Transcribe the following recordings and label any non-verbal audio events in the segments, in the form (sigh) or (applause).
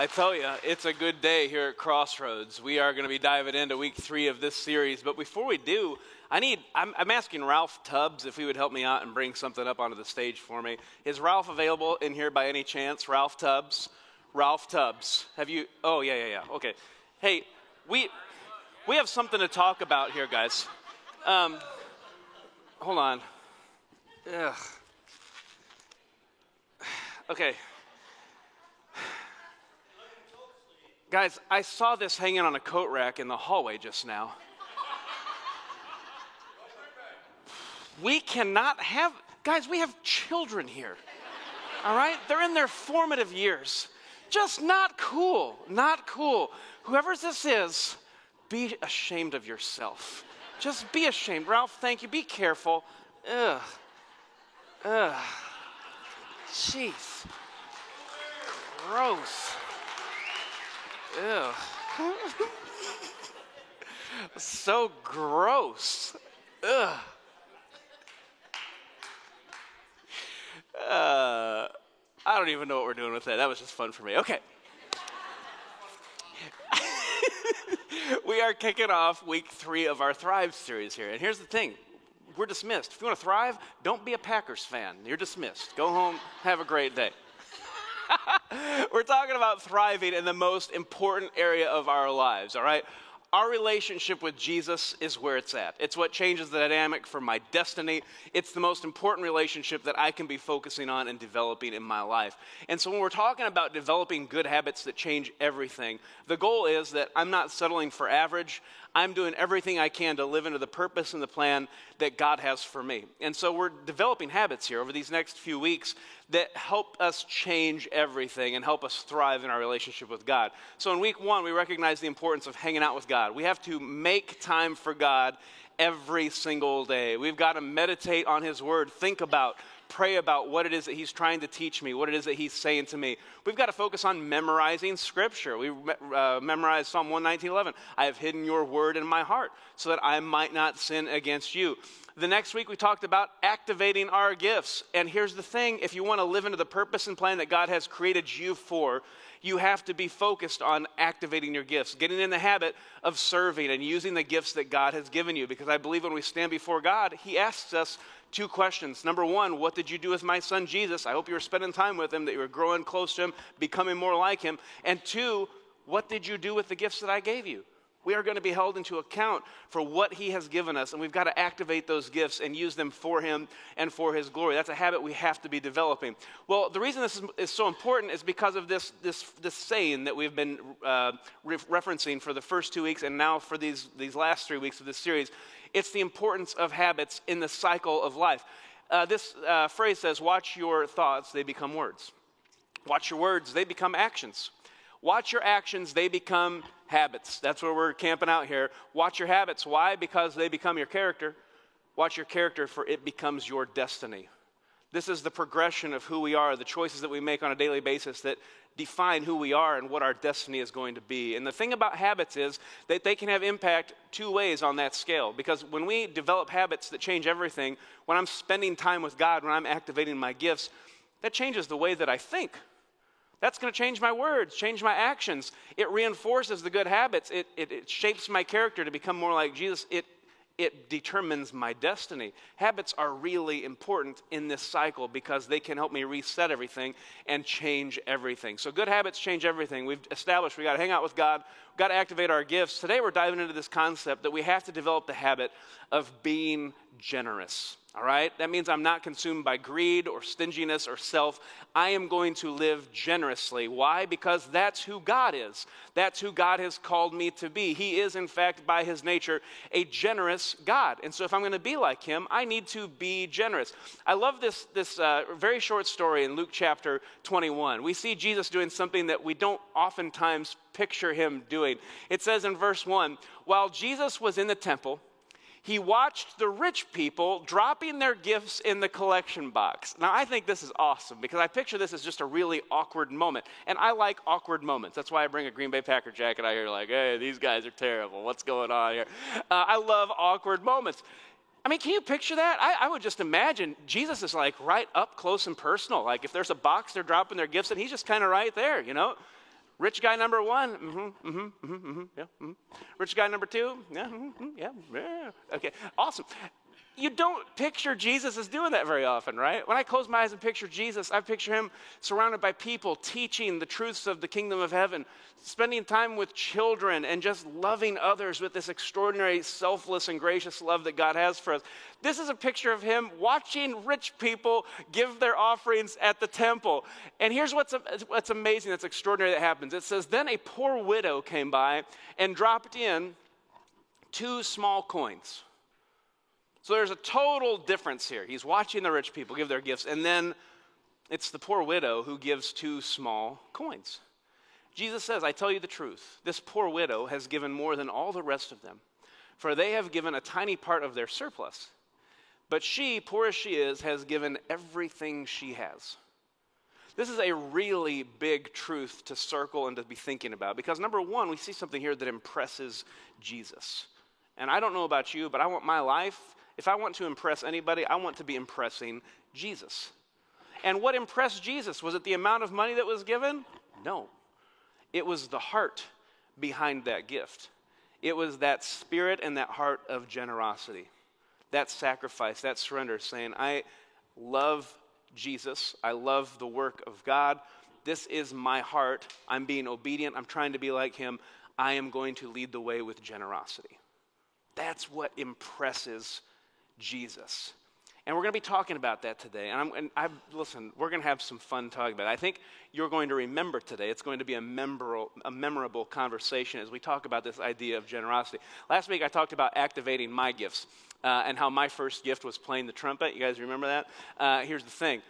I tell you, it's a good day here at Crossroads. We are going to be diving into week three of this series. But before we do, I need, I'm, I'm, asking Ralph Tubbs if he would help me out and bring something up onto the stage for me. Is Ralph available in here by any chance? Ralph Tubbs? Ralph Tubbs. Have you, oh, yeah, yeah, yeah. Okay. Hey, we, we have something to talk about here, guys. Um, hold on. Ugh. Okay. Guys, I saw this hanging on a coat rack in the hallway just now. We cannot have, guys, we have children here. All right? They're in their formative years. Just not cool. Not cool. Whoever this is, be ashamed of yourself. Just be ashamed. Ralph, thank you. Be careful. Ugh. Ugh. Jeez. Gross. Ew. (laughs) so gross. Ugh. Uh, I don't even know what we're doing with that. That was just fun for me. Okay. (laughs) we are kicking off week three of our Thrive series here. And here's the thing we're dismissed. If you want to thrive, don't be a Packers fan. You're dismissed. Go home, have a great day. (laughs) We're talking about thriving in the most important area of our lives, all right? Our relationship with Jesus is where it's at. It's what changes the dynamic for my destiny. It's the most important relationship that I can be focusing on and developing in my life. And so, when we're talking about developing good habits that change everything, the goal is that I'm not settling for average. I'm doing everything I can to live into the purpose and the plan that God has for me. And so we're developing habits here over these next few weeks that help us change everything and help us thrive in our relationship with God. So in week one, we recognize the importance of hanging out with God. We have to make time for God every single day. We've got to meditate on His Word, think about pray about what it is that he's trying to teach me, what it is that he's saying to me. We've got to focus on memorizing scripture. We uh, memorize Psalm 119:11. I have hidden your word in my heart so that I might not sin against you. The next week we talked about activating our gifts. And here's the thing, if you want to live into the purpose and plan that God has created you for, you have to be focused on activating your gifts, getting in the habit of serving and using the gifts that God has given you. Because I believe when we stand before God, He asks us two questions. Number one, what did you do with my son Jesus? I hope you were spending time with him, that you were growing close to him, becoming more like him. And two, what did you do with the gifts that I gave you? We are going to be held into account for what He has given us, and we've got to activate those gifts and use them for Him and for His glory. That's a habit we have to be developing. Well, the reason this is, is so important is because of this, this, this saying that we've been uh, re- referencing for the first two weeks and now for these, these last three weeks of this series. It's the importance of habits in the cycle of life. Uh, this uh, phrase says, Watch your thoughts, they become words. Watch your words, they become actions. Watch your actions, they become habits. That's where we're camping out here. Watch your habits. Why? Because they become your character. Watch your character, for it becomes your destiny. This is the progression of who we are, the choices that we make on a daily basis that define who we are and what our destiny is going to be. And the thing about habits is that they can have impact two ways on that scale. Because when we develop habits that change everything, when I'm spending time with God, when I'm activating my gifts, that changes the way that I think. That's going to change my words, change my actions. It reinforces the good habits. It, it, it, shapes my character to become more like Jesus. It, it determines my destiny. Habits are really important in this cycle because they can help me reset everything and change everything. So, good habits change everything. We've established we got to hang out with God, we've got to activate our gifts. Today, we're diving into this concept that we have to develop the habit of being generous. All right? That means I'm not consumed by greed or stinginess or self. I am going to live generously. Why? Because that's who God is. That's who God has called me to be. He is, in fact, by his nature, a generous God. And so if I'm going to be like him, I need to be generous. I love this, this uh, very short story in Luke chapter 21. We see Jesus doing something that we don't oftentimes picture him doing. It says in verse 1 While Jesus was in the temple, he watched the rich people dropping their gifts in the collection box. Now, I think this is awesome because I picture this as just a really awkward moment. And I like awkward moments. That's why I bring a Green Bay Packer jacket out here, like, hey, these guys are terrible. What's going on here? Uh, I love awkward moments. I mean, can you picture that? I, I, would just imagine Jesus is like right up close and personal. Like if there's a box, they're dropping their gifts, and he's just kind of right there, you know? Rich guy number one, mm-hmm, mm-hmm, mm-hmm, mm-hmm yeah. Mm-hmm. Rich guy number two, yeah, mm-hmm, yeah, yeah. Okay, awesome you don't picture Jesus as doing that very often, right? When I close my eyes and picture Jesus, I picture him surrounded by people teaching the truths of the kingdom of heaven, spending time with children, and just loving others with this extraordinary, selfless, and gracious love that God has for us. This is a picture of him watching rich people give their offerings at the temple. And here's what's, what's amazing, that's extraordinary that happens. It says, Then a poor widow came by and dropped in two small coins. So there's a total difference here. He's watching the rich people give their gifts, and then it's the poor widow who gives two small coins. Jesus says, I tell you the truth, this poor widow has given more than all the rest of them, for they have given a tiny part of their surplus. But she, poor as she is, has given everything she has. This is a really big truth to circle and to be thinking about because, number one, we see something here that impresses Jesus. And I don't know about you, but I want my life if I want to impress anybody, I want to be impressing Jesus. And what impressed Jesus? Was it the amount of money that was given? No. It was the heart behind that gift. It was that spirit and that heart of generosity, that sacrifice, that surrender, saying, I love Jesus. I love the work of God. This is my heart. I'm being obedient. I'm trying to be like him. I am going to lead the way with generosity. That's what impresses Jesus. And we're going to be talking about that today. And, I'm, and I, listen, we're going to have some fun talking about it. I think you're going to remember today. It's going to be a memorable, a memorable conversation as we talk about this idea of generosity. Last week I talked about activating my gifts uh, and how my first gift was playing the trumpet. You guys remember that? Uh, here's the thing.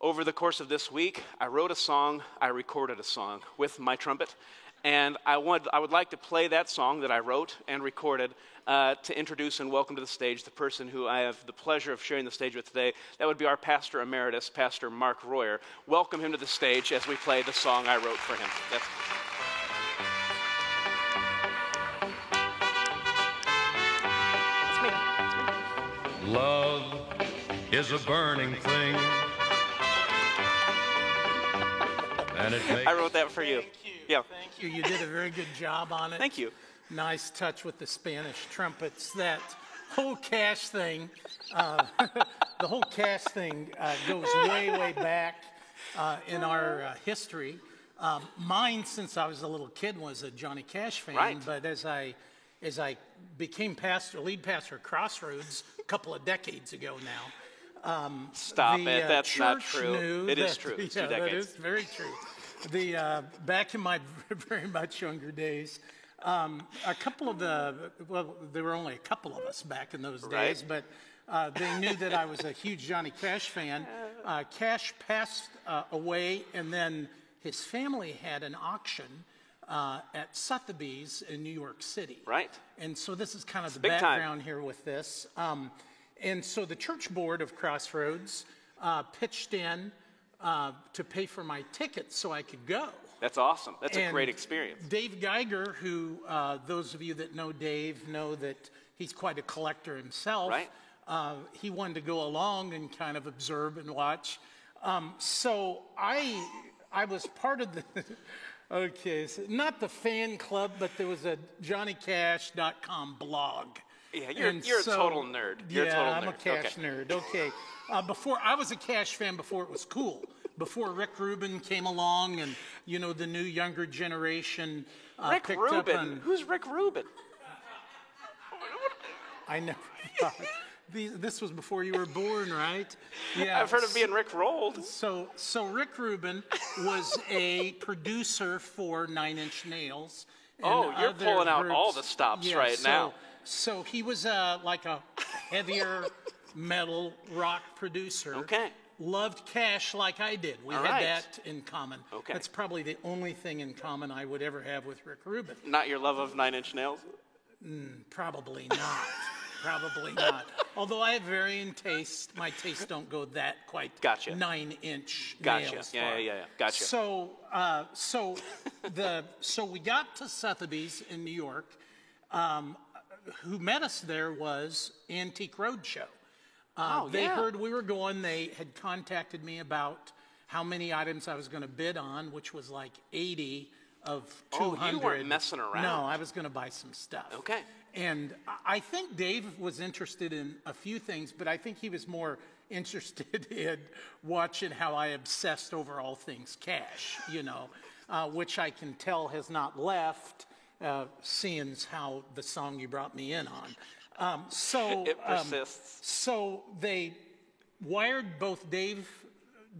Over the course of this week, I wrote a song, I recorded a song with my trumpet, and I, want, I would like to play that song that I wrote and recorded uh, to introduce and welcome to the stage the person who I have the pleasure of sharing the stage with today. That would be our pastor emeritus, Pastor Mark Royer. Welcome him to the stage as we play the song I wrote for him. That's- Love is a burning thing. And it makes I wrote that for you. Yeah. Thank you. You did a very good job on it. Thank you. Nice touch with the Spanish trumpets. That whole cash thing, uh, (laughs) the whole cash thing uh, goes way, way back uh, in our uh, history. Um, mine, since I was a little kid, was a Johnny Cash fan. Right. But as I as I became pastor, lead pastor at Crossroads a couple of decades ago now. Um, Stop the, it. Uh, That's not true. It that, is true. (laughs) It's yeah, two decades. That is very true the uh, back in my (laughs) very much younger days, um, a couple of the well, there were only a couple of us back in those right. days, but uh, they knew that I was a huge Johnny Cash fan. Uh, Cash passed uh, away, and then his family had an auction. Uh, at Sotheby's in New York City. Right. And so this is kind of it's the background time. here with this. Um, and so the church board of Crossroads uh, pitched in uh, to pay for my tickets so I could go. That's awesome. That's and a great experience. Dave Geiger, who uh, those of you that know Dave know that he's quite a collector himself. Right. Uh, he wanted to go along and kind of observe and watch. Um, so I, I was part of the. (laughs) okay, so not the fan club, but there was a JohnnyCash.com blog. Yeah, you're, you're so, a total nerd. You're yeah, a total I'm a cash okay. nerd. Okay. Uh, before I was a cash fan before it was cool. Before Rick Rubin came along, and you know the new younger generation uh, Rick picked Rubin. up on. Who's Rick Rubin? I never (laughs) thought. this was before you were born, right? Yeah. (laughs) I've heard of being Rick rolled. So, so Rick Rubin was a producer for Nine Inch Nails. oh, you're pulling out groups. all the stops yeah, right so, now. So he was uh, like a heavier (laughs) metal rock producer. Okay. Loved cash like I did. We All had right. that in common. Okay. That's probably the only thing in common I would ever have with Rick Rubin. Not your love of Nine Inch Nails? Mm, probably not. probably not. Although I have varying tastes, my tastes don't go that quite gotcha. nine inch gotcha. nails. Yeah, yeah, yeah, yeah. Gotcha. So, uh, so the so we got to Sotheby's in New York. Um, who met us there was Antique Roadshow. Uh, oh, they yeah. heard we were going. They had contacted me about how many items I was going to bid on, which was like 80 of 200. Oh, you 200. weren't messing around. No, I was going to buy some stuff. Okay. And I- I think Dave was interested in a few things, but I think he was more (laughs) interested in watching how I obsessed over all things cash, you know, uh, which I can tell has not left, uh, seeing how the song you brought me in on. Um, so (laughs) It um, so they wired both Dave,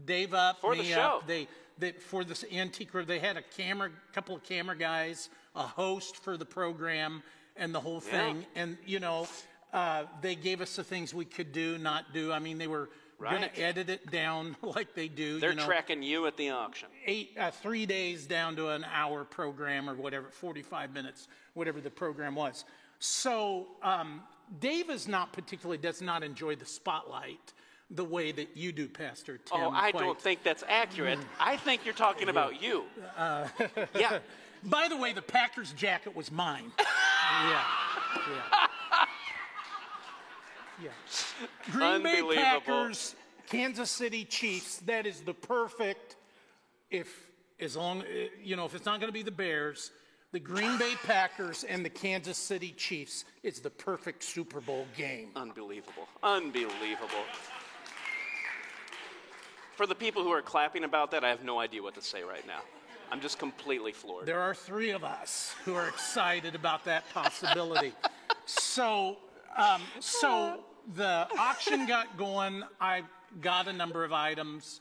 Dave up, For the me show. up. They, they for this antique. They had a camera, couple of camera guys, a host for the program, and the whole thing. And you know, uh, they gave us the things we could do, not do. I mean, they were going to edit it down (laughs) like they do. They're you know, tracking you at the auction. eight, uh, three days down to an hour program or whatever, 45 minutes, whatever the program was. So um, Dave is not particularly, does not enjoy the spotlight the way that you do, Pastor Tim. Oh, I quite- don't think that's accurate. I think you're talking about you. Uh, (laughs) yeah. By the way, the Packers jacket was mine. (laughs) yeah. Yeah. Yeah. Green Bay Packers, Kansas City Chiefs. That is the perfect. If as long eh, you know, if it's not going to be the Bears, the Green Bay Packers and the Kansas City Chiefs is the perfect Super Bowl game. Unbelievable. Unbelievable. For the people who are clapping about that, I have no idea what to say right now. I'm just completely floored. There are three of us who are excited about that possibility. so, um, so the auction got going. I got a number of items.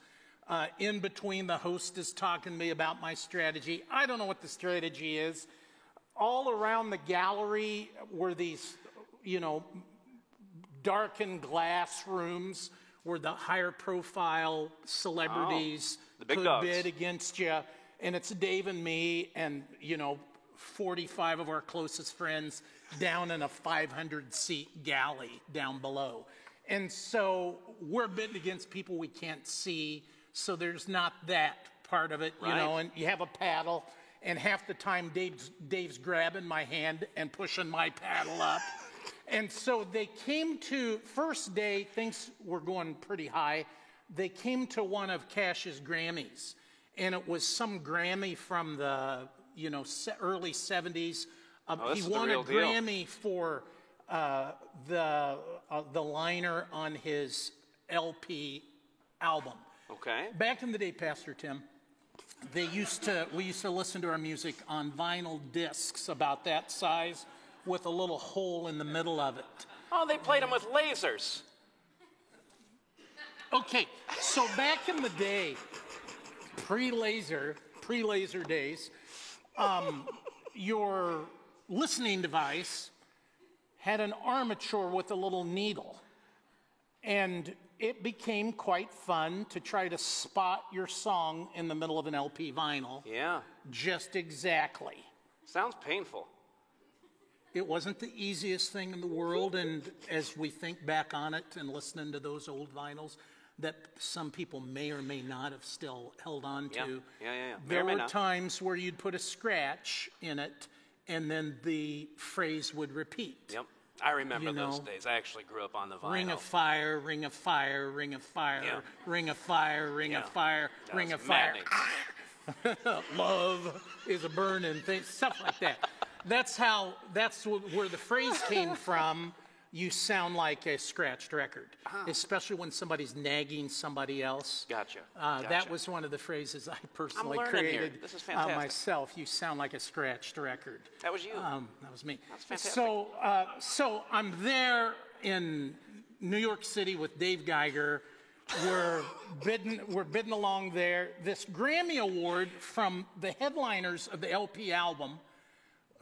Uh, in between, the host is talking to me about my strategy. I don't know what the strategy is. All around the gallery were these, you know, darkened glass rooms where the higher profile celebrities Oh, the big could dogs. bid against you. And it's Dave and me and, you know, 45 of our closest friends down in a 500 seat galley down below. And so we're bidding against people we can't see. So there's not that part of it, you know, and you have a paddle. And half the time Dave's, Dave's grabbing my hand and pushing my paddle up. And so they came to, first day, things were going pretty high. They came to one of Cash's Grammys, and it was some Grammy from the, you know, early 70s. Um, Oh, he won a real deal. Grammy for uh, the, uh, the liner on his LP album. Okay. Back in the day, Pastor Tim, they used to we used to listen to our music on vinyl discs about that size with a little hole in the middle of it. Oh, they played them with lasers. Okay, so back in the day, pre-laser, pre-laser days, um, your listening device had an armature with a little needle. And it became quite fun to try to spot your song in the middle of an LP vinyl Yeah. just exactly. Sounds painful. It wasn't the easiest thing in the world, and as we think back on it and listening to those old vinyls, that some people may or may not have still held on to. Yeah. Yeah, yeah, yeah. There were times where you'd put a scratch in it, and then the phrase would repeat. Yep. I remember You those days. I actually grew up on the vinyl. Ring of fire, ring of fire, ring of fire, Yeah. ring of fire, ring Yeah. of fire, That ring of fire. (laughs) Love is a burning thing, stuff like that. That's how. That's where the phrase came from. You sound like a scratched record, especially when somebody's nagging somebody else. Gotcha. Uh, That was one of the phrases I personally created This is uh, myself. You sound like a scratched record. That was you. Um, that was me. That's fantastic. So, uh, so I'm there in New York City with Dave Geiger. We're (laughs) bidding, we're bidding along there. This Grammy Award from the headliners of the LP album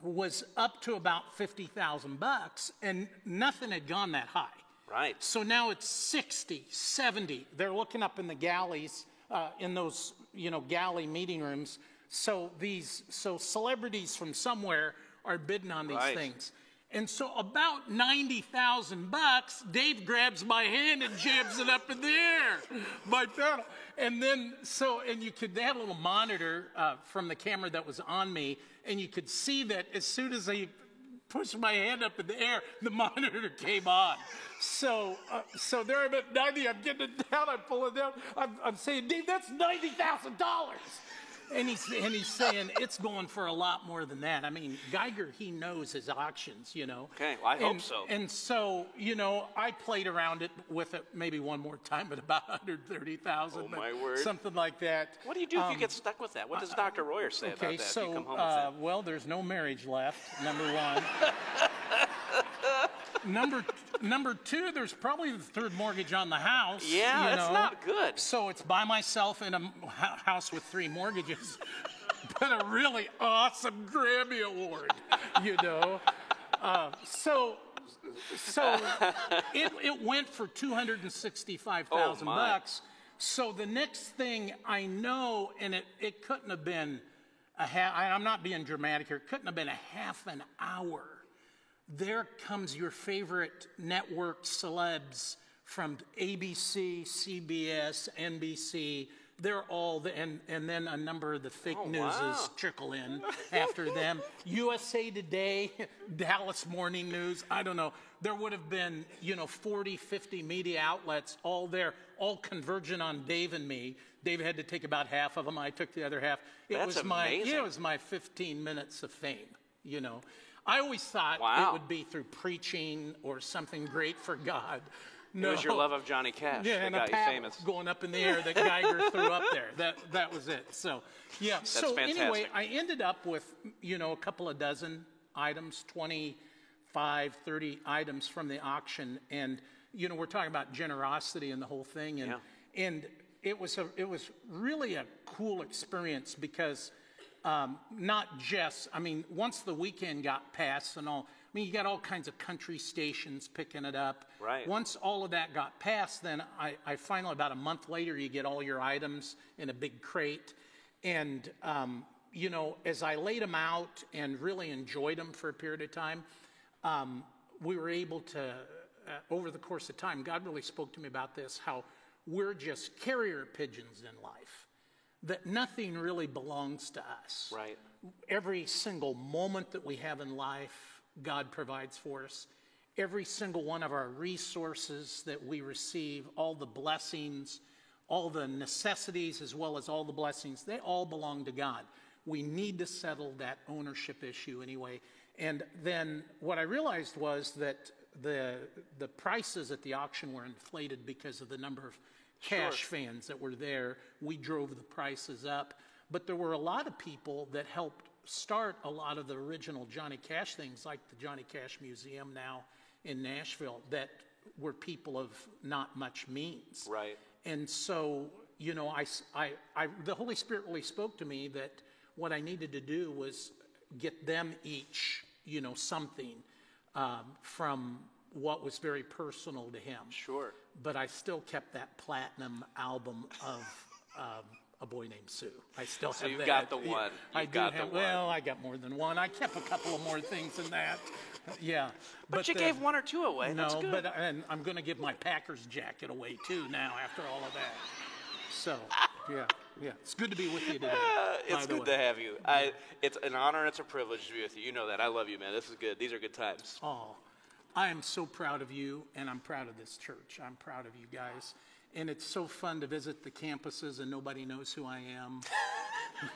was up to about 50,000 bucks, and nothing had gone that high. Right. So now it's 60, 70. They're looking up in the galleys, uh, in those, you know, galley meeting rooms. So these, so celebrities from somewhere are bidding on these Right. things. And so about 90,000 bucks, Dave grabs my hand and jams it up in the air. My pedal. And then, so, and you could, they had a little monitor uh, from the camera that was on me, and you could see that as soon as I pushed my hand up in the air, the (laughs) monitor came on. So, uh, so there I'm at 90, I'm getting it down, I'm pulling it down. I'm, I'm saying, Dave, that's $90,000. And he's and he's saying it's going for a lot more than that. I mean, Geiger he knows his auctions, you know. Okay, well, I hope so. And so, you know, I played around it with it maybe one more time at about 130,000. Oh, my word. Something like that. What do you do if you get stuck with that? What does Dr. Royer say Um, Okay, about that? so come home uh, with that? well, there's no marriage left. Number one. (laughs) number number two, there's probably the third mortgage on the house. Yeah, you that's know. not good. So it's by myself in a house with three mortgages, (laughs) but a really awesome Grammy award. You know. Uh, so so (laughs) it, it went for 265,000 Oh, my. bucks. So the next thing I know, and it, it couldn't have been a half, I'm not being dramatic here, it couldn't have been a half an hour. There comes your favorite network celebs from ABC, CBS, NBC. They're all the, and, and then a number of the fake Oh, newses wow. trickle in after them. (laughs) USA Today, Dallas Morning News, I don't know. There would have been, you know, 40, 50 media outlets all there, all converging on Dave and me. Dave had to take about half of them. I took the other half. It That's was my amazing. yeah, it was my 15 minutes of fame, you know. I always thought Wow. it would be through preaching or something great for God. It was your love of Johnny Cash yeah, that and a got you famous. going up in the air that Geiger threw up there. That that was it. So, yeah. so anyway. I ended up with you know a couple of dozen items, 25, 30 items from the auction, and you know we're talking about generosity and the whole thing, and Yeah. and it was a it was really a cool experience because um, not just I mean once the weekend got past and all. I mean, you got all kinds of country stations picking it up. Right. Once all of that got passed, then I, I finally, about a month later, you get all your items in a big crate. And, um, you know, as I laid them out and really enjoyed them for a period of time, um, we were able to, uh, over the course of time, God really spoke to me about this how we're just carrier pigeons in life, that nothing really belongs to us Right. every single moment that we have in life, God provides for us. Every single one of our resources that we receive, all the blessings, all the necessities, as well as all the blessings, they all belong to God. We need to settle that ownership issue anyway. And then what I realized was that the, the prices at the auction were inflated because of the number of cash fans that were there. We drove the prices up. But there were a lot of people that helped start a lot of the original Johnny Cash things, like the Johnny Cash Museum now in Nashville, that were people of not much means. Right. And so, you know, I, I, I, the Holy Spirit really spoke to me that what I needed to do was get them each, you know, something um, from what was very personal to him Sure. But I still kept that platinum album of um, a boy named Sue. I still So have you've that. got the Yeah, one. I got the one. Well, I got more than one. I kept a couple of more things than that. Yeah, But, you the- gave one or two away. No, That's good. but and I'm going to give my Packers jacket away too now after all of that. So, (laughs) yeah, yeah, it's good to be with you today. Uh, it's good way. to have you. I, it's an honor and it's a privilege to be with you. You know that. I love you, man. This is good. These are good times. Oh, I am so proud of you, and I'm proud of this church. I'm proud of you guys. And it's so fun to visit the campuses, and nobody knows who I am.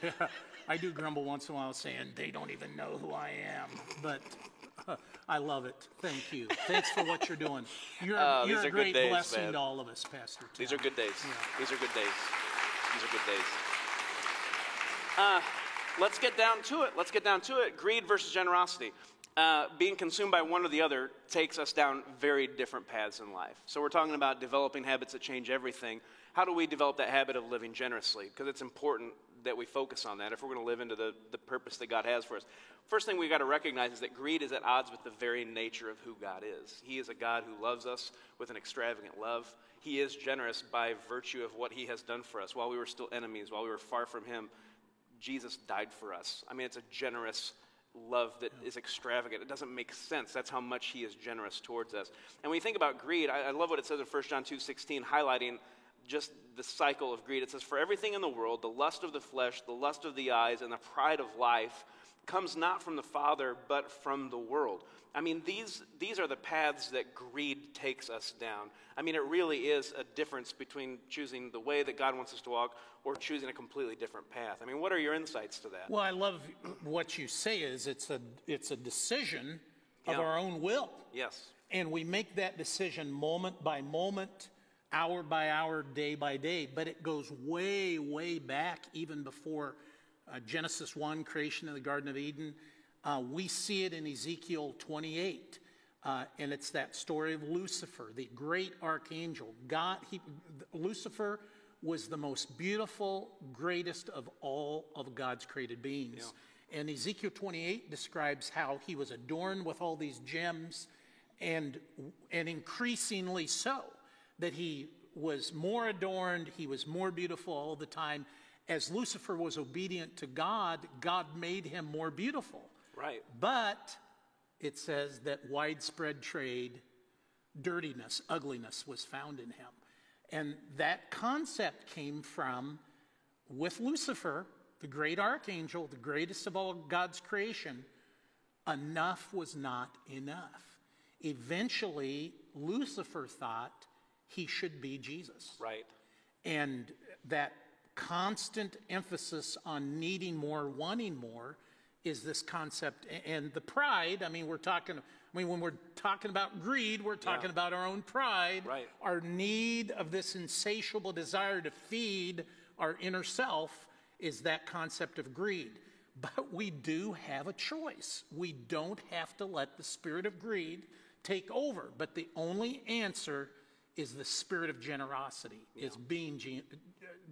yeah, (laughs) I do grumble once in a while saying they don't even know who I am, but uh, (laughs) I love it. Thank you. Thanks for what you're doing. You're, Oh, you're a great days, blessing man. to all of us, Pastor. These are good days. Yeah. These are good days. These are good days. Uh, let's get down to it. Let's get down to it. Greed versus generosity. Uh, being consumed by one or the other takes us down very different paths in life. So we're talking about developing habits that change everything. How do we develop that habit of living generously? Because it's important that we focus on that if we're going to live into the, the purpose that God has for us. First thing we got to recognize is that greed is at odds with the very nature of who God is. He is a God who loves us with an extravagant love. He is generous by virtue of what he has done for us. While we were still enemies, while we were far from him, Jesus died for us. I mean, it's a generous love that is extravagant. It doesn't make sense. That's how much he is generous towards us. And when you think about greed, I, I love what it says in 1 John 2.16, highlighting just the cycle of greed. It says, For everything in the world, the lust of the flesh, the lust of the eyes, and the pride of life comes not from the Father, but from the world. I mean, these, these are the paths that greed takes us down. I mean, it really is a difference between choosing the way that God wants us to walk or choosing a completely different path. I mean, what are your insights to that? Well, I love what you say is it's a, it's a decision of Yeah. our own will. Yes. And we make that decision moment by moment, hour by hour, day by day. But it goes way, way back, even before uh, Genesis 1, creation of the Garden of Eden. Uh, we see it in Ezekiel 28. Uh, and it's that story of Lucifer, the great archangel. God, he, Lucifer was the most beautiful, greatest of all of God's created beings. And Ezekiel 28 describes how he was adorned with all these gems and, and increasingly so, that he was more adorned, he was more beautiful all the time. As Lucifer was obedient to God, God made him more beautiful. Right. But it says that widespread trade, dirtiness, ugliness was found in him. And that concept came from, with Lucifer, the great archangel, the greatest of all God's creation, enough was not enough. Eventually, Lucifer thought he should be Jesus. Right. And that constant emphasis on needing more, wanting more, is this concept. And the pride, I mean, we're talking, I mean, when we're talking about greed, we're talking about our own pride, Right. our need of this insatiable desire to feed our inner self is that concept of greed. But we do have a choice. We don't have to let the spirit of greed take over. But the only answer is the spirit of generosity, is being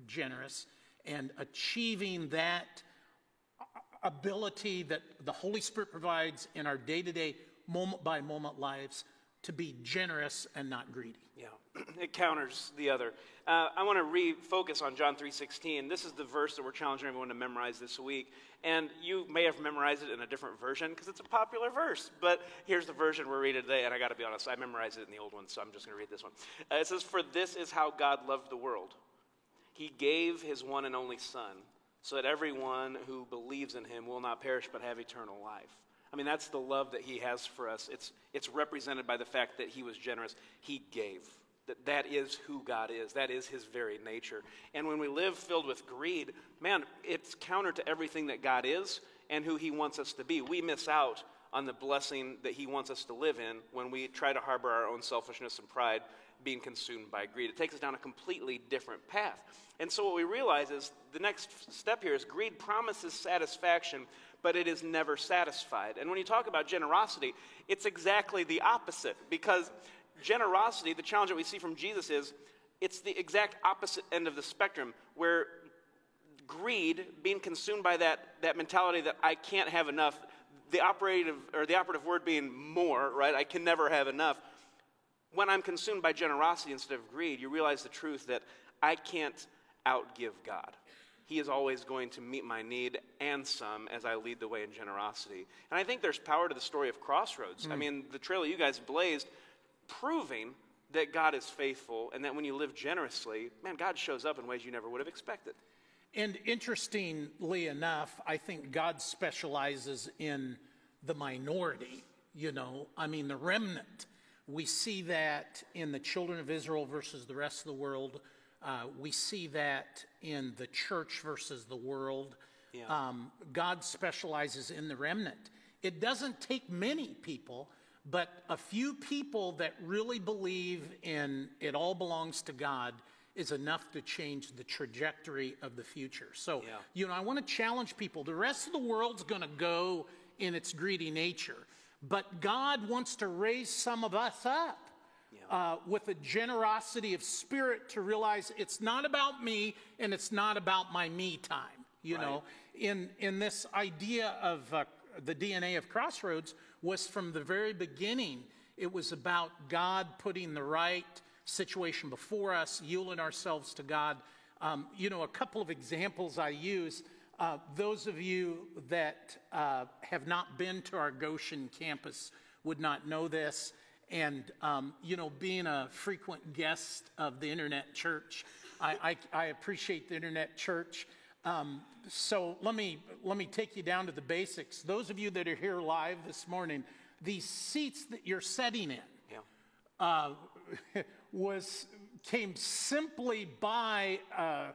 generous and achieving that ability that the Holy Spirit provides in our day to day, moment by moment lives to be generous and not greedy. Yeah, (clears throat) it counters the other. Uh, I want to refocus on John 3:16. This is the verse that we're challenging everyone to memorize this week. And you may have memorized it in a different version because it's a popular verse. But here's the version we're reading today, and I got to be honest, I memorized it in the old one, so I'm just going to read this one. Uh, it says, "For this is how God loved the world. He gave His one and only Son, so that everyone who believes in Him will not perish but have eternal life." I mean, that's the love that he has for us. It's, it's represented by the fact that he was generous. He gave. That, that is who God is. That is his very nature. And when we live filled with greed, man, it's counter to everything that God is and who he wants us to be. We miss out on the blessing that he wants us to live in when we try to harbor our own selfishness and pride being consumed by greed. It takes us down a completely different path. And so what we realize is the next step here is greed promises satisfaction, but it is never satisfied. And when you talk about generosity, it's exactly the opposite because generosity, the challenge that we see from Jesus is it's the exact opposite end of the spectrum where greed, being consumed by that, that mentality that I can't have enough, the operative or the operative word being more, right? I can never have enough. When I'm consumed by generosity instead of greed, you realize the truth that I can't outgive God. He is always going to meet my need and some as I lead the way in generosity. And I think there's power to the story of Crossroads. I hmm. mean, the trail you guys blazed, proving that God is faithful and that when you live generously, man, God shows up in ways you never would have expected. And interestingly enough, I think God specializes in the minority, you know, I mean, the remnant. We see that in the children of Israel versus the rest of the world. Uh, we see that in the church versus the world. Yeah. Um, God specializes in the remnant. It doesn't take many people, but a few people that really believe in it all belongs to God is enough to change the trajectory of the future. So, Yeah. you know, I want to challenge people. The rest of the world's going to go in its greedy nature, but God wants to raise some of us up uh, with a generosity of spirit to realize it's not about me and it's not about my me time. You know, in in this idea of uh, the DNA of Crossroads was from the very beginning. It was about God putting the right situation before us, yielding ourselves to God. Um, you know, a couple of examples I use. Uh, those of you that uh, have not been to our Goshen campus would not know this. And, um, you know, being a frequent guest of the Internet Church, I, I, I appreciate the Internet Church. Um, so let me let me take you down to the basics. Those of you that are here live this morning, these seats that you're sitting in Yeah. uh, (laughs) was came simply by uh,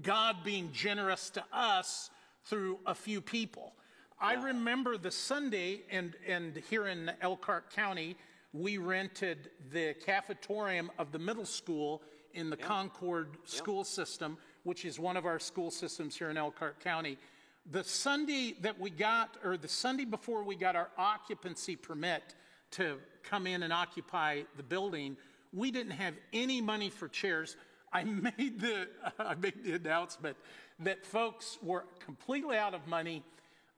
God being generous to us through a few people. I remember the Sunday, and and here in Elkhart County, we rented the cafetorium of the middle school in the Concord school system, which is one of our school systems here in Elkhart County. The Sunday that we got, or the Sunday before we got our occupancy permit to come in and occupy the building, we didn't have any money for chairs. I made the, (laughs) I made the announcement that folks were completely out of money.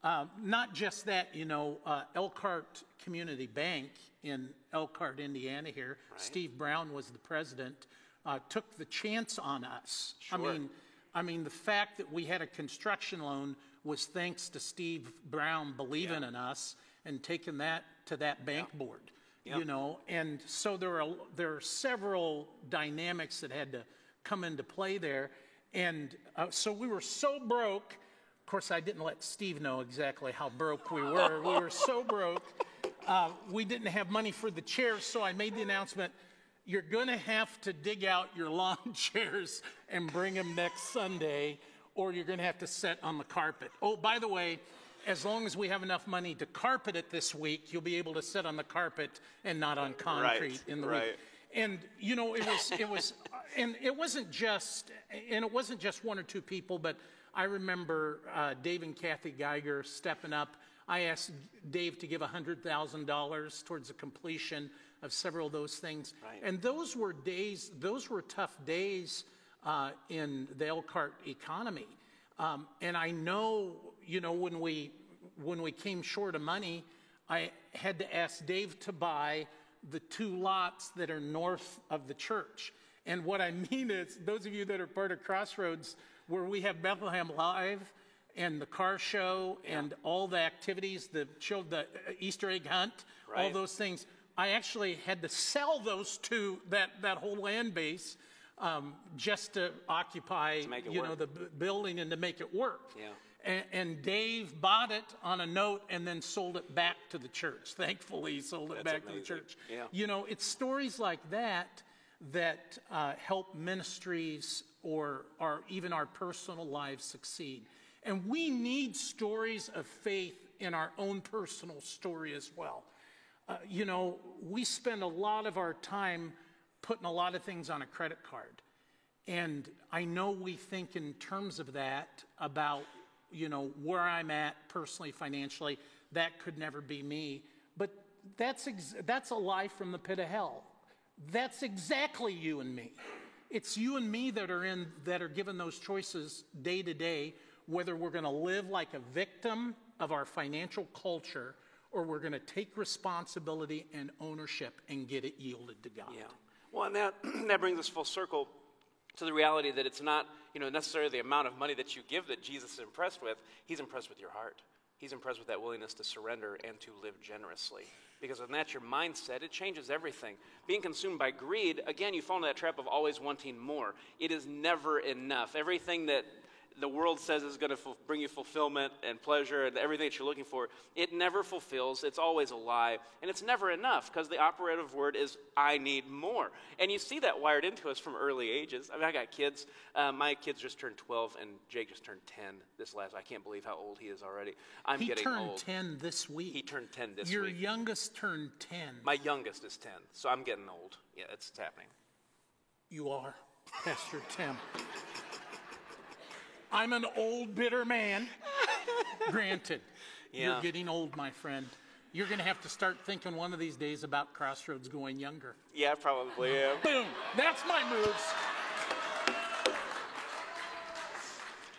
Um, not just that, you know, uh, Elkhart Community Bank in Elkhart, Indiana, here, Steve Brown was the president, uh, took the chance on us. Sure. I mean, I mean, the fact that we had a construction loan was thanks to Steve Brown believing in us and taking that to that bank board. You know, and so there are there are several dynamics that had to come into play there, and uh, so we were so broke. Of course, I didn't let Steve know exactly how broke we were. we were so broke, uh, we didn't have money for the chairs. So I made the announcement: you're going to have to dig out your lawn (laughs) chairs and bring them next Sunday, or you're going to have to sit on the carpet. Oh, by the way, as long as we have enough money to carpet it this week, you'll be able to sit on the carpet and not on concrete in the right. week. And you know, it was it was, (laughs) and it wasn't just, and it wasn't just one or two people, but I remember uh, Dave and Kathy Geiger stepping up. I asked Dave to give $100,000 towards the completion of several of those things. Right. And those were days, those were tough days uh, in the Elkhart economy. Um, and I know, you know, when we, when we came short of money, I had to ask Dave to buy the two lots that are north of the church. And what I mean is, those of you that are part of Crossroads, where we have Bethlehem Live and the car show and all the activities, the the uh, Easter egg hunt, all those things, I actually had to sell those two, that, that whole land base, um, just to occupy, it you know, the b- building and to make it work. Yeah. And, and Dave bought it on a note and then sold it back to the church. (laughs) Thankfully, he sold it That's back to the church. Yeah. You know, it's stories like that that uh, help ministries or, or even our personal lives succeed. And we need stories of faith in our own personal story as well. Uh, you know, we spend a lot of our time putting a lot of things on a credit card. And I know we think in terms of that about, you know, where I'm at personally, financially. That could never be me. But that's, ex- that's a lie from the pit of hell. That's exactly you and me. It's you and me that are in that are given those choices day to day, whether we're going to live like a victim of our financial culture or we're going to take responsibility and ownership and get it yielded to God. Yeah. Well, and that, (clears throat) that brings us full circle to the reality that it's not, you know, necessarily the amount of money that you give that Jesus is impressed with. He's impressed with your heart. He's impressed with that willingness to surrender and to live generously. Because when that's your mindset, it changes everything. Being consumed by greed, again, you fall into that trap of always wanting more. It is never enough. Everything that the world says is going to ful- bring you fulfillment and pleasure and everything that you're looking for, it never fulfills. It's always a lie. And it's never enough because the operative word is, I need more. And you see that wired into us from early ages. I mean, I got kids. Uh, my kids just turned 12 and Jake just turned 10 this last. I can't believe how old he is already. I'm He getting turned old. 10 this week. He turned 10 this Your week. Your youngest turned 10. My youngest is 10, so I'm getting old. Yeah, it's, it's happening. You are, Pastor Tim. I'm an old, bitter man. (laughs) Granted, Yeah. you're getting old, my friend. You're going to have to start thinking one of these days about Crossroads going younger. Yeah, probably. Yeah. Boom. That's my moves.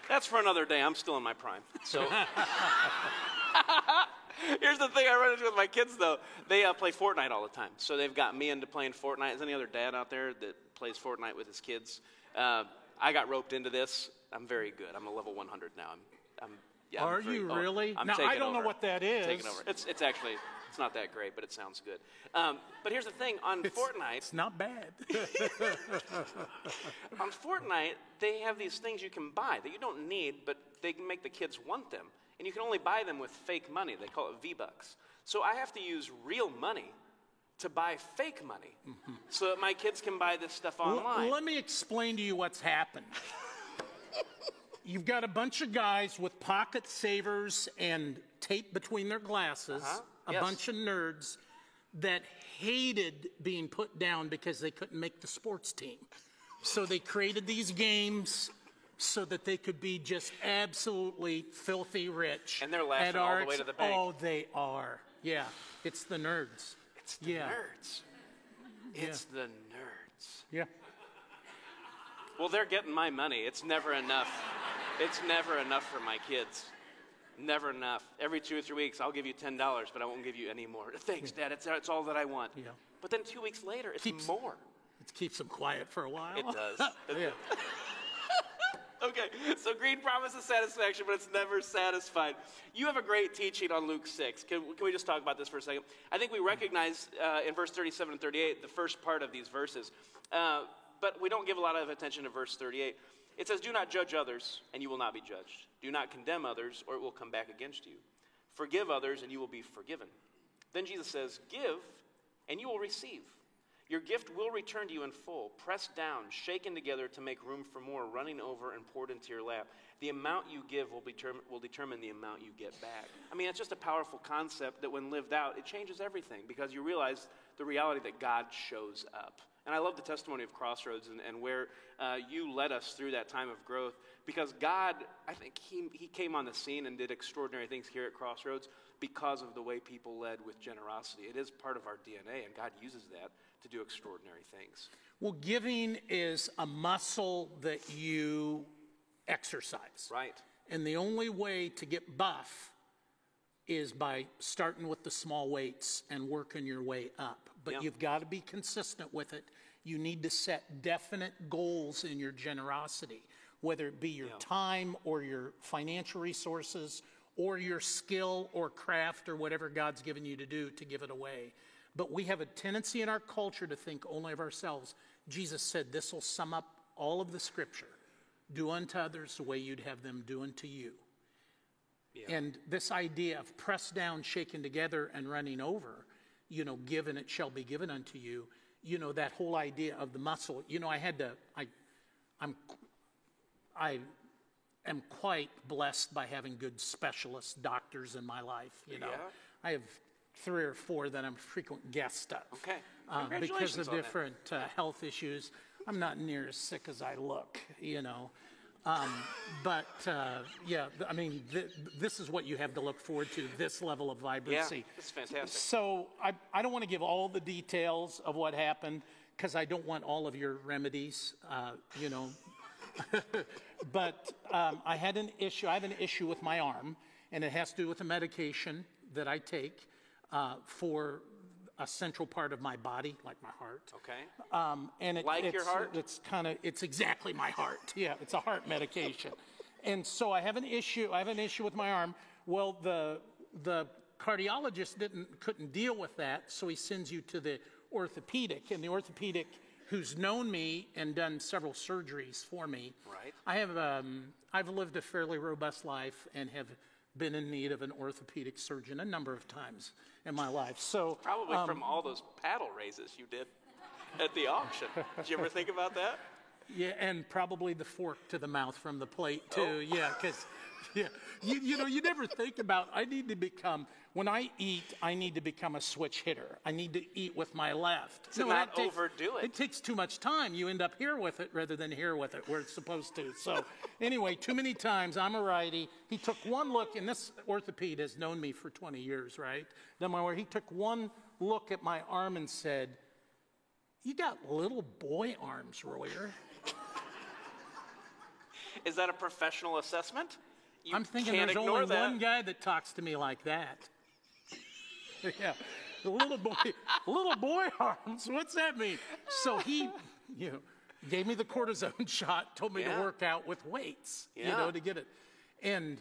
That's for another day. I'm still in my prime. So (laughs) (laughs) here's the thing I run into with my kids, though. They uh, play Fortnite all the time. So they've got me into playing Fortnite. Is any other dad out there that plays Fortnite with his kids? Uh, I got roped into this. I'm very good. I'm a level 100 now. I'm, I'm Yeah, Are free. you Oh, really? I'm Now, I don't know what that is. I'm taking over. It's, it's actually, it's not that great, but it sounds good. Um, but here's the thing on It's- Fortnite, It's not bad. (laughs) on Fortnite, they have these things you can buy that you don't need, but they can make the kids want them. And you can only buy them with fake money. They call it V-Bucks. So I have to use real money to buy fake money so that my kids can buy this stuff L- online. let me explain to you what's happened. (laughs) You've got a bunch of guys with pocket savers and tape between their glasses, Uh-huh. a Yes. bunch of nerds that hated being put down because they couldn't make the sports team. So they created these games so that they could be just absolutely filthy rich. And they're laughing all the way to the bank. Oh, they are. Yeah, it's the nerds. It's the yeah. nerds. It's the nerds. Yeah. Well, they're getting my money. It's never enough. It's never enough for my kids. Never enough. Every two or three weeks, I'll give you $10, but I won't give you any more. (laughs) Thanks, Dad. It's, it's all that I want. Yeah. But then two weeks later, it's Keeps- more. It keeps them quiet for a while. It does. (laughs) yeah. (laughs) Okay, so greed promises satisfaction, but it's never satisfied. You have a great teaching on Luke 6. Can, can we just talk about this for a second? I think we recognize uh, in verse 37 and 38 the first part of these verses, uh, but we don't give a lot of attention to verse 38. It says, Do not judge others, and you will not be judged. Do not condemn others, or it will come back against you. Forgive others, and you will be forgiven. Then Jesus says, Give, and you will receive. Your gift will return to you in full, pressed down, shaken together to make room for more, running over and poured into your lap. The amount you give will, will determine the amount you get back. I mean, it's just a powerful concept that when lived out, it changes everything because you realize the reality that God shows up. And I love the testimony of Crossroads and, and where uh, you led us through that time of growth because God, I think he, he came on the scene and did extraordinary things here at Crossroads because of the way people led with generosity. It is part of our DNA, and God uses that to do extraordinary things. Well, giving is a muscle that you exercise. Right. And the only way to get buff is by starting with the small weights and working your way up. But Yeah. you've got to be consistent with it. You need to set definite goals in your generosity, whether it be your time or your financial resources or your skill or craft or whatever God's given you to do to give it away. But we have a tendency in our culture to think only of ourselves. Jesus said this will sum up all of the scripture do unto others the way you'd have them do unto you. And this idea of pressed down, shaken together, and running over, you know, given it shall be given unto you, you know, that whole idea of the muscle. You know, I had to, I, I'm, I am quite blessed by having good specialist doctors in my life. You know, Yeah. I have three or four that I'm a frequent guest of. Okay. Uh, because of different uh, health issues. I'm not near as sick as I look, you know. Um, but uh, yeah, I mean, th- this is what you have to look forward to this level of vibrancy. this is fantastic. So I, I don't want to give all the details of what happened because I don't want all of your remedies, uh, you know. (laughs) but um, I had an issue. I have an issue with my arm, and it has to do with a medication that I take uh, for a central part of my body, like my heart. Okay. Um, and it, Like it's, your heart? It's kind of it's exactly my heart. (laughs) Yeah, it's a heart medication. and so I have an issue. I have an issue with my arm. Well, the the cardiologist didn't couldn't deal with that, so he sends you to the orthopedic, and the orthopedic who's known me and done several surgeries for me. Right. I have um, I've lived a fairly robust life and have been in need of an orthopedic surgeon a number of times in my life. So Probably um, from all those paddle raises you did at the auction. Did you ever think about that? (laughs) Yeah, and probably the fork to the mouth from the plate too. Yeah, because (laughs) yeah, you, you know, you never think about. I need to become when I eat. I need to become a switch hitter. I need to eat with my left. To not takes- overdo it. It takes too much time. You end up here with it rather than here with it, where it's supposed to. So, (laughs) anyway, too many times I'm a righty. He took one look, and this orthopod has known me for 20 years, right? Then where he took one look at my arm and said. You got little boy arms, Royer. Is that a professional assessment? You I'm thinking there's only that. one guy that talks to me like that. (laughs) yeah, the little boy, little boy arms. What's that mean? So he, you know, gave me the cortisone (laughs) shot, told me Yeah. to work out with weights, yeah. you know, to get it. And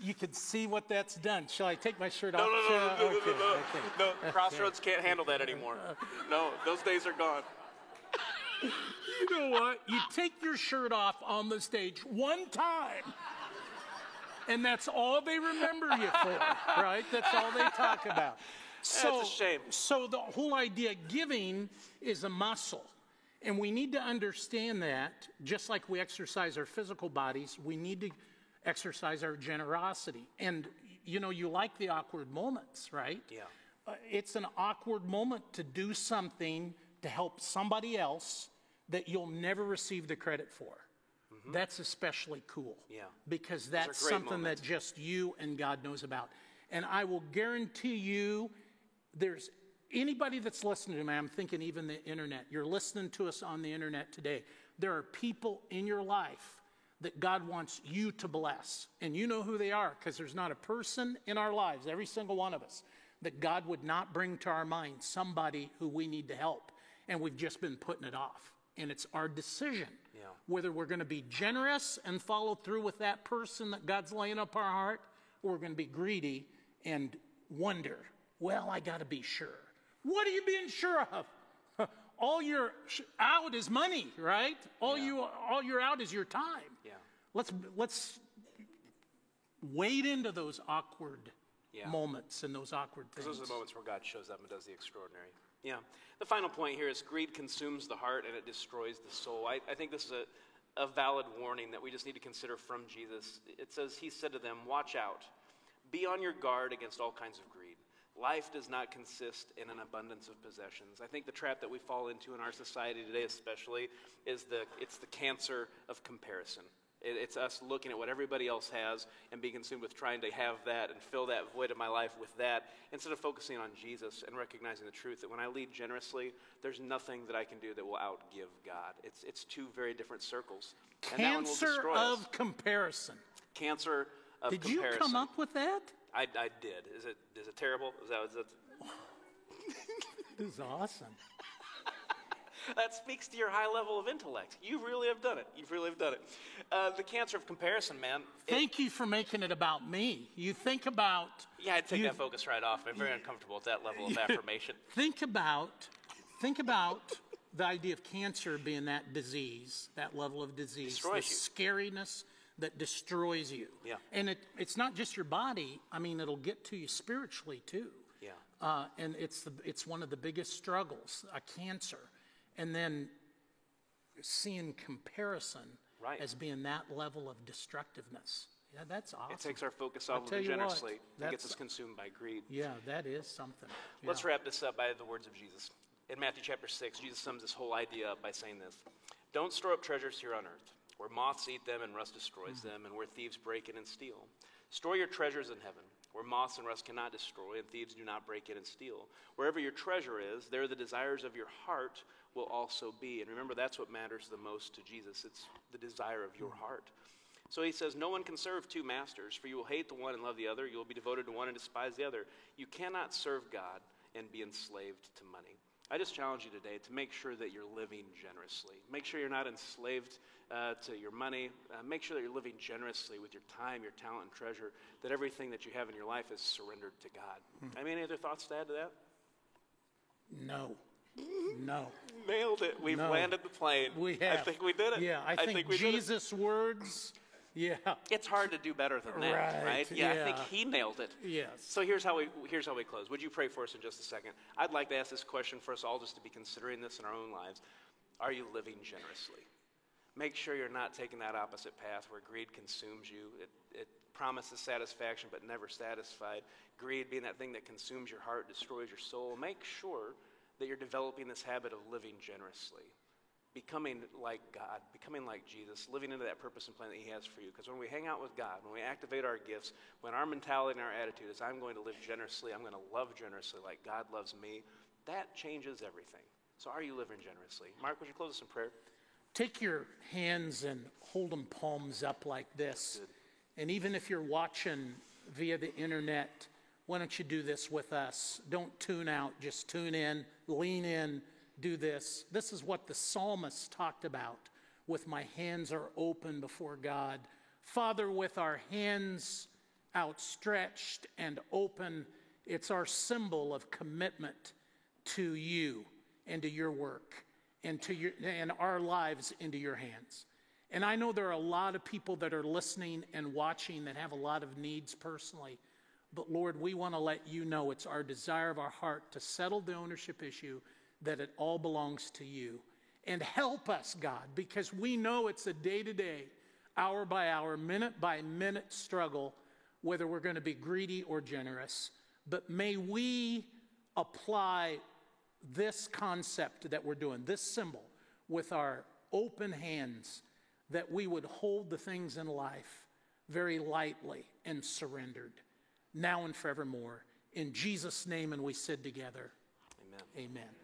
You can see what that's done. Shall I take my shirt off? No, no, no, no, I? no, no, Okay, no, okay. no. (laughs) Crossroads can't handle that anymore. No, those days are gone. You know what? You take your shirt off on the stage one time, and that's all they remember you for, right? That's all they talk about. (laughs) So, a shame. So the whole idea, giving is a muscle. And we need to understand that, just like we exercise our physical bodies, we need to exercise our generosity. And, you know, you like the awkward moments, right? Yeah. Uh, it's an awkward moment to do something to help somebody else that you'll never receive the credit for. That's especially cool. Mm-hmm. Yeah. Because that's something moments. that just you and God knows about. And I will guarantee you, there's anybody that's listening to me, I'm thinking even the internet, you're listening to us on the internet today. There are people in your life that God wants you to bless. And you know who they are because there's not a person in our lives, every single one of us, that God would not bring to our mind somebody who we need to help. And we've just been putting it off. And it's our decision Yeah. whether we're going to be generous and follow through with that person that God's laying up our heart, or we're going to be greedy and wonder, well, I got to be sure. What are you being sure of? (laughs) All you're out is money, right? All Yeah. you all you're out is your time. Yeah. Let's let's wade into those awkward Yeah. moments and those awkward things. Those are the moments where God shows up and does the extraordinary. Yeah. The final point here is greed consumes the heart and it destroys the soul. I, I think this is a, a valid warning that we just need to consider from Jesus. It says, He said to them, Watch out, be on your guard against all kinds of greed. Life does not consist in an abundance of possessions. I think the trap that we fall into in our society today, especially, is the it's the cancer of comparison. It, it's us looking at what everybody else has and being consumed with trying to have that and fill that void of my life with that instead of focusing on Jesus and recognizing the truth that when I lead generously, there's nothing that I can do that will outgive God. It's, it's two very different circles. And that one will Cancer destroy us. of comparison. Cancer of Did comparison. you come up with that? I, I did. Is it, is it terrible? Is that, is that, (laughs) This is awesome. That speaks to your high level of intellect. You really have done it. You really have done it. Uh, the cancer of comparison, man. it- Thank you for making it about me. You think about. yeah, I'd take you- that focus right off. I'm very uncomfortable with that level of (laughs) affirmation. Think about, think about the idea of cancer being that disease, that level of disease, Destroys the scariness that destroys you. Yeah. And it, it's not just your body. I mean, it'll get to you spiritually too. Yeah. Uh, and it's the, it's one of the biggest struggles, a cancer, and then seeing comparison Right. as being that level of destructiveness. Yeah, that's awesome. It takes our focus off of what, generously and gets us consumed by greed. Yeah, that is something. Let's wrap this up by the words of Jesus. In Matthew chapter 6, Jesus sums this whole idea up by saying this Don't store up treasures here on earth, where moths eat them and rust destroys hmm. them, and where thieves break in and steal. Store your treasures in heaven, where moths and rust cannot destroy, and thieves do not break in and steal. Wherever your treasure is, there the desires of your heart will also be. And remember, that's what matters the most to Jesus it's the desire of your heart. So he says, No one can serve two masters, for you will hate the one and love the other. You will be devoted to one and despise the other. You cannot serve God and be enslaved to money. I just challenge you today to make sure that you're living generously. Make sure you're not enslaved uh, to your money. Uh, make sure that you're living generously with your time, your talent, and treasure, that everything that you have in your life is surrendered to God. I mean, any other thoughts to add to that? No. No. Nailed it. We've No. landed the plane. We have. I think we did it. Yeah, I, think, we did it. Jesus' words. Yeah. It's hard to do better than that, right? Right, Yeah, I think he nailed it. Yes. So here's how we here's how we close. Would you pray for us in just a second? I'd like to ask this question for us all just to be considering this in our own lives. Are you living generously? Make sure you're not taking that opposite path where greed consumes you. It, it promises satisfaction but never satisfied. Greed being that thing that consumes your heart, destroys your soul. Make sure that you're developing this habit of living generously becoming like God, becoming like Jesus, living into that purpose and plan that He has for you. Because when we hang out with God, when we activate our gifts, when our mentality and our attitude is, I'm going to live generously, I'm going to love generously like God loves me, that changes everything. So, are you living generously? Mark, would you close us in prayer? Take your hands and hold them palms up like this. And even if you're watching via the internet, why don't you do this with us? Don't tune out, just tune in, lean in, do this. This is what the psalmist talked about with my hands are open before God. Father, with our hands outstretched and open. It's our symbol of commitment to you and to your work and to your and our lives into your hands. And I know there are a lot of people that are listening and watching that have a lot of needs personally. But Lord, we want to let you know it's our desire of our heart to settle the ownership issue, that it all belongs to you. And help us, God, because we know it's a day to day, hour by hour, minute by minute struggle, whether we're going to be greedy or generous. But may we apply this concept that we're doing, this symbol, with our open hands, that we would hold the things in life very lightly and surrendered, now and forevermore. In Jesus' name, and we said together, Amen. Amen.